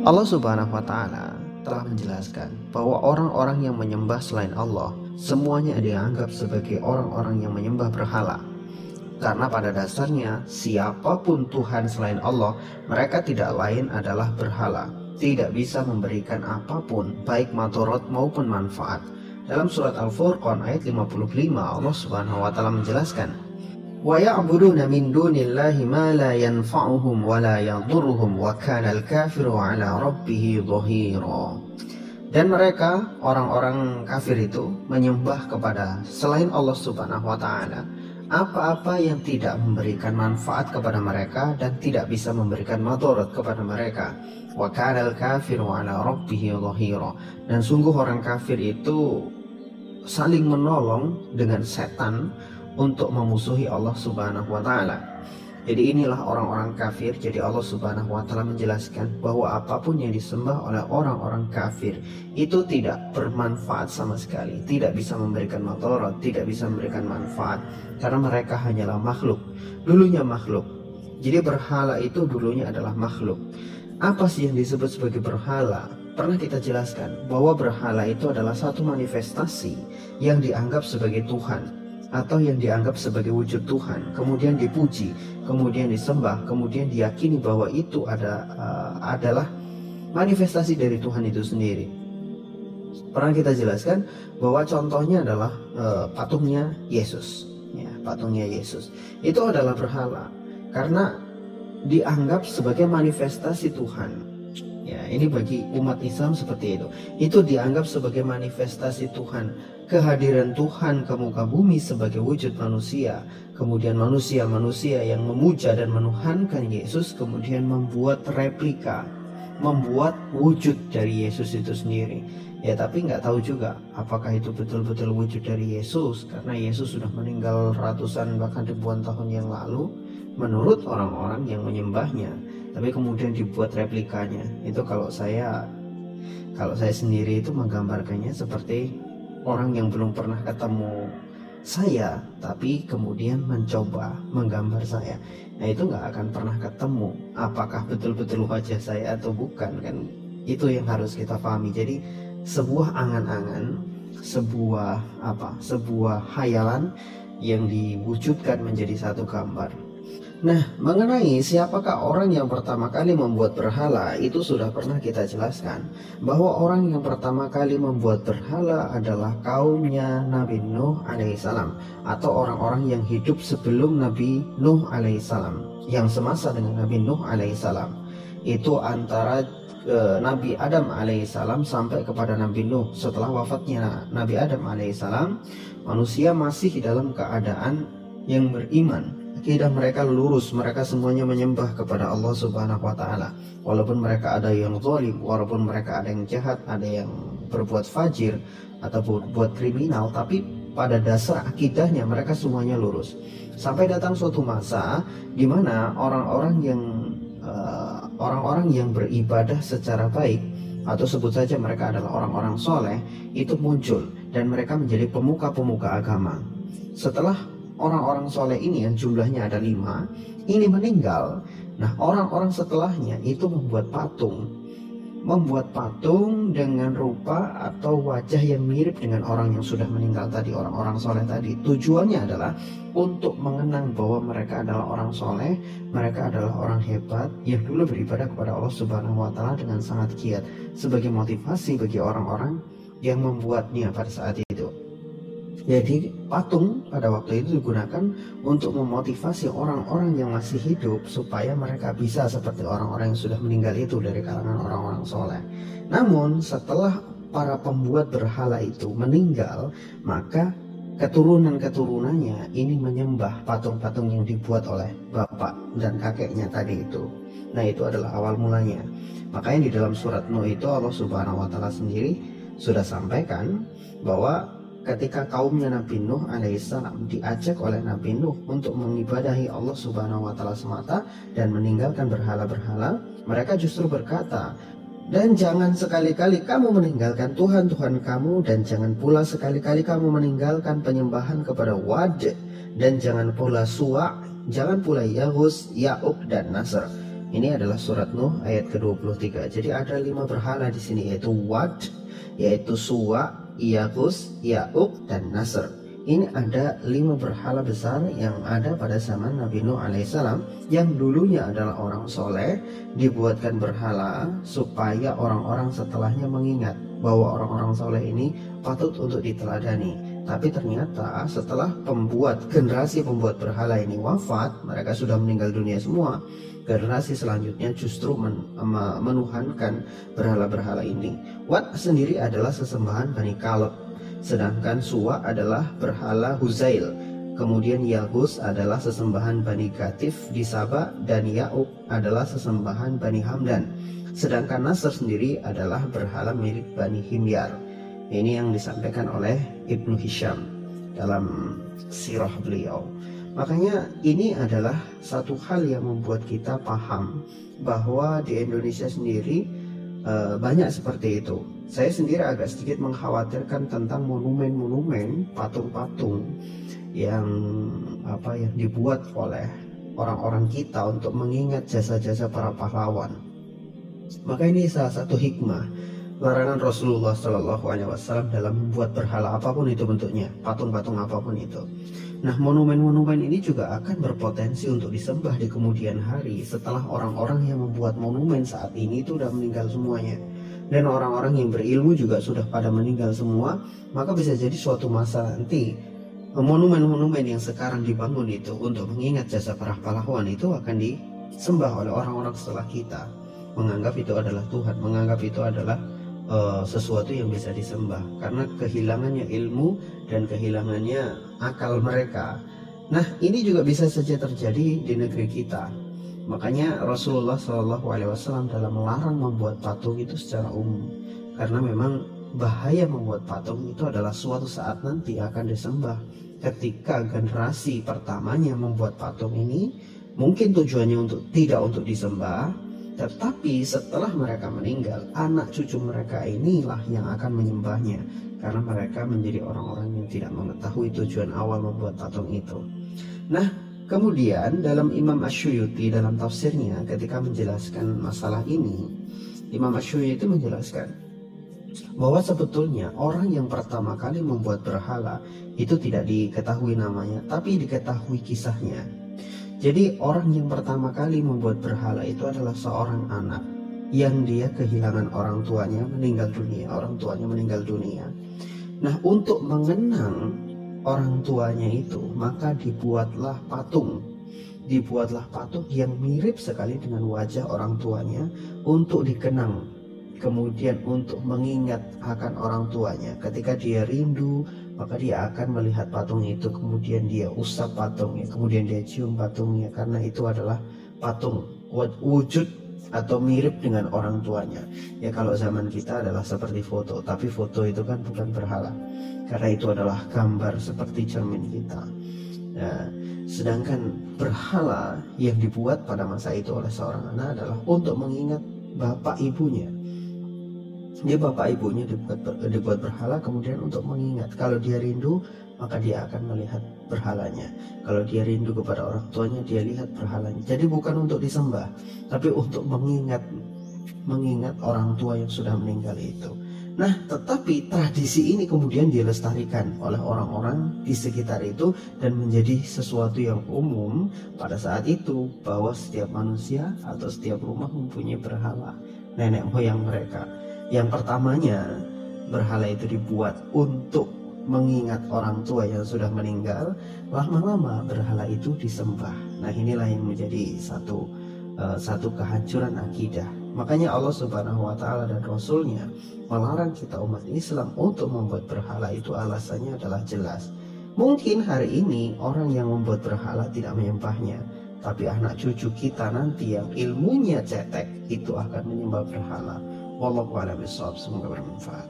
Allah Subhanahu wa taala telah menjelaskan bahwa orang-orang yang menyembah selain Allah semuanya dianggap sebagai orang-orang yang menyembah berhala. Karena pada dasarnya siapa pun Tuhan selain Allah, mereka tidak lain adalah berhala. Tidak bisa memberikan apa pun, baik matorot maupun manfaat. Dalam surat Al-Furqan ayat 55 Allah Subhanahu wa taala menjelaskan, "Wa ya'buduna min dunillahi ma la yanfa'uhum wa la yadhurruhum wa kana al-kafiru 'ala rabbih dhahira." Dan mereka orang-orang kafir itu menyembah kepada selain Allah Subhanahu wa taala apa-apa yang tidak memberikan manfaat kepada mereka dan tidak bisa memberikan madarat kepada mereka. Dan sungguh orang kafir itu saling menolong dengan setan untuk memusuhi Allah Subhanahu wa taala. Jadi inilah orang-orang kafir. Jadi Allah Subhanahu wa taala menjelaskan bahwa apa pun yang disembah oleh orang-orang kafir itu tidak bermanfaat sama sekali, tidak bisa memberikan madarat, tidak bisa memberikan manfaat karena mereka hanyalah makhluk. Dulunya makhluk. Jadi berhala itu dulunya adalah makhluk. Apa sih yang disebut sebagai berhala? Pernah kita jelaskan bahwa berhala itu adalah satu manifestasi yang dianggap sebagai Tuhan atau yang dianggap sebagai wujud Tuhan, kemudian dipuji, kemudian disembah, kemudian diyakini bahwa itu ada uh, adalah manifestasi dari Tuhan itu sendiri. Pernah kita jelaskan bahwa contohnya adalah uh, patungnya Yesus, ya, patungnya Yesus. Itu adalah berhala karena dianggap sebagai manifestasi Tuhan Ya, ini bagi umat Islam seperti itu. Itu dianggap sebagai manifestasi Tuhan, kehadiran Tuhan ke muka bumi sebagai wujud manusia. Kemudian manusia-manusia yang memuja dan menuhankan Yesus kemudian membuat replika, membuat wujud dari Yesus itu sendiri. Ya tapi nggak tahu juga apakah itu betul-betul wujud dari Yesus karena Yesus sudah meninggal ratusan bahkan ribuan tahun yang lalu menurut orang-orang yang menyembahnya tapi kemudian dibuat replikanya. Itu kalau saya kalau saya sendiri itu menggambarkannya seperti orang yang belum pernah ketemu saya tapi kemudian mencoba menggambar saya. Nah itu nggak akan pernah ketemu apakah betul-betul wajah saya atau bukan kan? Itu yang harus kita pahami. Jadi sebuah angan-angan sebuah apa sebuah hayalan yang diwujudkan menjadi satu gambar Nah, mengenai siapakah orang yang pertama kali membuat berhala, itu sudah pernah kita jelaskan bahwa orang yang pertama kali membuat berhala adalah kaumnya Nabi Nuh alaihissalam atau orang-orang yang hidup sebelum Nabi Nuh alaihissalam yang semasa dengan Nabi Nuh alaihissalam. Itu antara e, Nabi Adam alaihissalam sampai kepada Nabi Nuh setelah wafatnya Nabi Adam alaihissalam, manusia masih dalam keadaan yang beriman akidah mereka lurus, mereka semuanya menyembah kepada Allah Subhanahu wa taala. Walaupun mereka ada yang zalim, walaupun mereka ada yang jahat, ada yang berbuat fajir atau berbuat kriminal, tapi pada dasar akidahnya mereka semuanya lurus. Sampai datang suatu masa di mana orang-orang yang eh, orang-orang uh, yang beribadah secara baik atau sebut saja mereka adalah orang-orang soleh itu muncul dan mereka menjadi pemuka-pemuka agama. Setelah orang-orang soleh ini yang jumlahnya ada lima ini meninggal. Nah orang-orang setelahnya itu membuat patung. Membuat patung dengan rupa atau wajah yang mirip dengan orang yang sudah meninggal tadi orang-orang soleh tadi. Tujuannya adalah untuk mengenang bahwa mereka adalah orang soleh mereka adalah orang hebat yang dulu beribadah kepada Allah Subhanahu Wa Taala dengan sangat giat sebagai motivasi bagi orang-orang yang membuatnya pada saat itu jadi patung pada waktu itu digunakan untuk memotivasi orang-orang yang masih hidup supaya mereka bisa seperti orang-orang yang sudah meninggal itu dari kalangan orang-orang soleh. Namun setelah para pembuat berhala itu meninggal, maka keturunan-keturunannya ini menyembah patung-patung yang dibuat oleh bapak dan kakeknya tadi itu. Nah itu adalah awal mulanya. Makanya di dalam surat Nuh itu Allah Subhanahu wa taala sendiri sudah sampaikan bahwa ketika kaumnya Nabi Nuh alaihissalam diajak oleh Nabi Nuh untuk mengibadahi Allah subhanahu wa ta'ala semata dan meninggalkan berhala-berhala mereka justru berkata dan jangan sekali-kali kamu meninggalkan Tuhan-Tuhan kamu dan jangan pula sekali-kali kamu meninggalkan penyembahan kepada Wad dan jangan pula Suwa, jangan pula Yahus, Ya'uk dan Nasr. Ini adalah surat Nuh ayat ke-23. Jadi ada lima berhala di sini yaitu Wad, yaitu Suwa, Yagus, Ya'uk, dan Nasr. Ini ada lima berhala besar yang ada pada zaman Nabi Nuh alaihissalam yang dulunya adalah orang soleh dibuatkan berhala supaya orang-orang setelahnya mengingat bahwa orang-orang soleh ini patut untuk diteladani. Tapi ternyata setelah pembuat generasi pembuat berhala ini wafat, mereka sudah meninggal dunia semua. Generasi selanjutnya justru men, menuhankan berhala-berhala ini. Wat sendiri adalah sesembahan Bani Kaleb, sedangkan Suwa adalah berhala Huzail. Kemudian Yagus adalah sesembahan Bani Gatif di Sabah dan Ya'ub adalah sesembahan Bani Hamdan. Sedangkan Nasr sendiri adalah berhala milik Bani Himyar. Ini yang disampaikan oleh Ibnu Hisham dalam sirah beliau. Makanya ini adalah satu hal yang membuat kita paham bahwa di Indonesia sendiri e, banyak seperti itu. Saya sendiri agak sedikit mengkhawatirkan tentang monumen-monumen, patung-patung yang apa yang dibuat oleh orang-orang kita untuk mengingat jasa-jasa para pahlawan. Maka ini salah satu hikmah larangan Rasulullah Shallallahu Alaihi Wasallam dalam membuat berhala apa pun itu bentuknya, patung-patung apa pun itu. Nah, monumen-monumen ini juga akan berpotensi untuk disembah di kemudian hari setelah orang-orang yang membuat monumen saat ini itu sudah meninggal semuanya. Dan orang-orang yang berilmu juga sudah pada meninggal semua, maka bisa jadi suatu masa nanti monumen-monumen yang sekarang dibangun itu untuk mengingat jasa para pahlawan itu akan disembah oleh orang-orang setelah kita menganggap itu adalah Tuhan, menganggap itu adalah uh, sesuatu yang bisa disembah karena kehilangannya ilmu dan kehilangannya akal mereka. Nah, ini juga bisa saja terjadi di negeri kita. Makanya Rasulullah Shallallahu Alaihi Wasallam dalam melarang membuat patung itu secara umum, karena memang bahaya membuat patung itu adalah suatu saat nanti akan disembah. Ketika generasi pertamanya membuat patung ini, mungkin tujuannya untuk tidak untuk disembah, tetapi setelah mereka meninggal, anak cucu mereka inilah yang akan menyembahnya karena mereka menjadi orang-orang yang tidak mengetahui tujuan awal membuat patung itu. Nah, kemudian dalam Imam Asyuyuti dalam tafsirnya ketika menjelaskan masalah ini, Imam Asyuyuti menjelaskan bahwa sebetulnya orang yang pertama kali membuat berhala itu tidak diketahui namanya, tapi diketahui kisahnya. Jadi orang yang pertama kali membuat berhala itu adalah seorang anak yang dia kehilangan orang tuanya meninggal dunia, orang tuanya meninggal dunia. Nah, untuk mengenang orang tuanya itu, maka dibuatlah patung. Dibuatlah patung yang mirip sekali dengan wajah orang tuanya untuk dikenang kemudian untuk mengingat akan orang tuanya. Ketika dia rindu maka dia akan melihat patung itu. Kemudian dia usap patungnya kemudian dia cium patungnya. Karena itu adalah patung wujud atau mirip dengan orang tuanya. Ya kalau zaman kita adalah seperti foto. Tapi foto itu kan bukan berhala. Karena itu adalah gambar seperti cermin kita. Nah, sedangkan berhala yang dibuat pada masa itu oleh seorang anak adalah untuk mengingat bapak ibunya dia bapak ibunya dibuat, dibuat berhala kemudian untuk mengingat. Kalau dia rindu maka dia akan melihat berhalanya. Kalau dia rindu kepada orang tuanya dia lihat berhalanya. Jadi bukan untuk disembah tapi untuk mengingat mengingat orang tua yang sudah meninggal itu. Nah, tetapi tradisi ini kemudian dilestarikan oleh orang-orang di sekitar itu dan menjadi sesuatu yang umum pada saat itu bahwa setiap manusia atau setiap rumah mempunyai berhala nenek moyang mereka. Yang pertamanya, berhala itu dibuat untuk mengingat orang tua yang sudah meninggal. Lama-lama berhala itu disembah. Nah, inilah yang menjadi satu uh, satu kehancuran akidah. Makanya Allah Subhanahu wa taala dan rasulnya melarang kita umat Islam untuk membuat berhala itu alasannya adalah jelas. Mungkin hari ini orang yang membuat berhala tidak menyembahnya, tapi anak cucu kita nanti yang ilmunya cetek itu akan menyembah berhala. والله أعلم بالصواب سموك برحمة فعل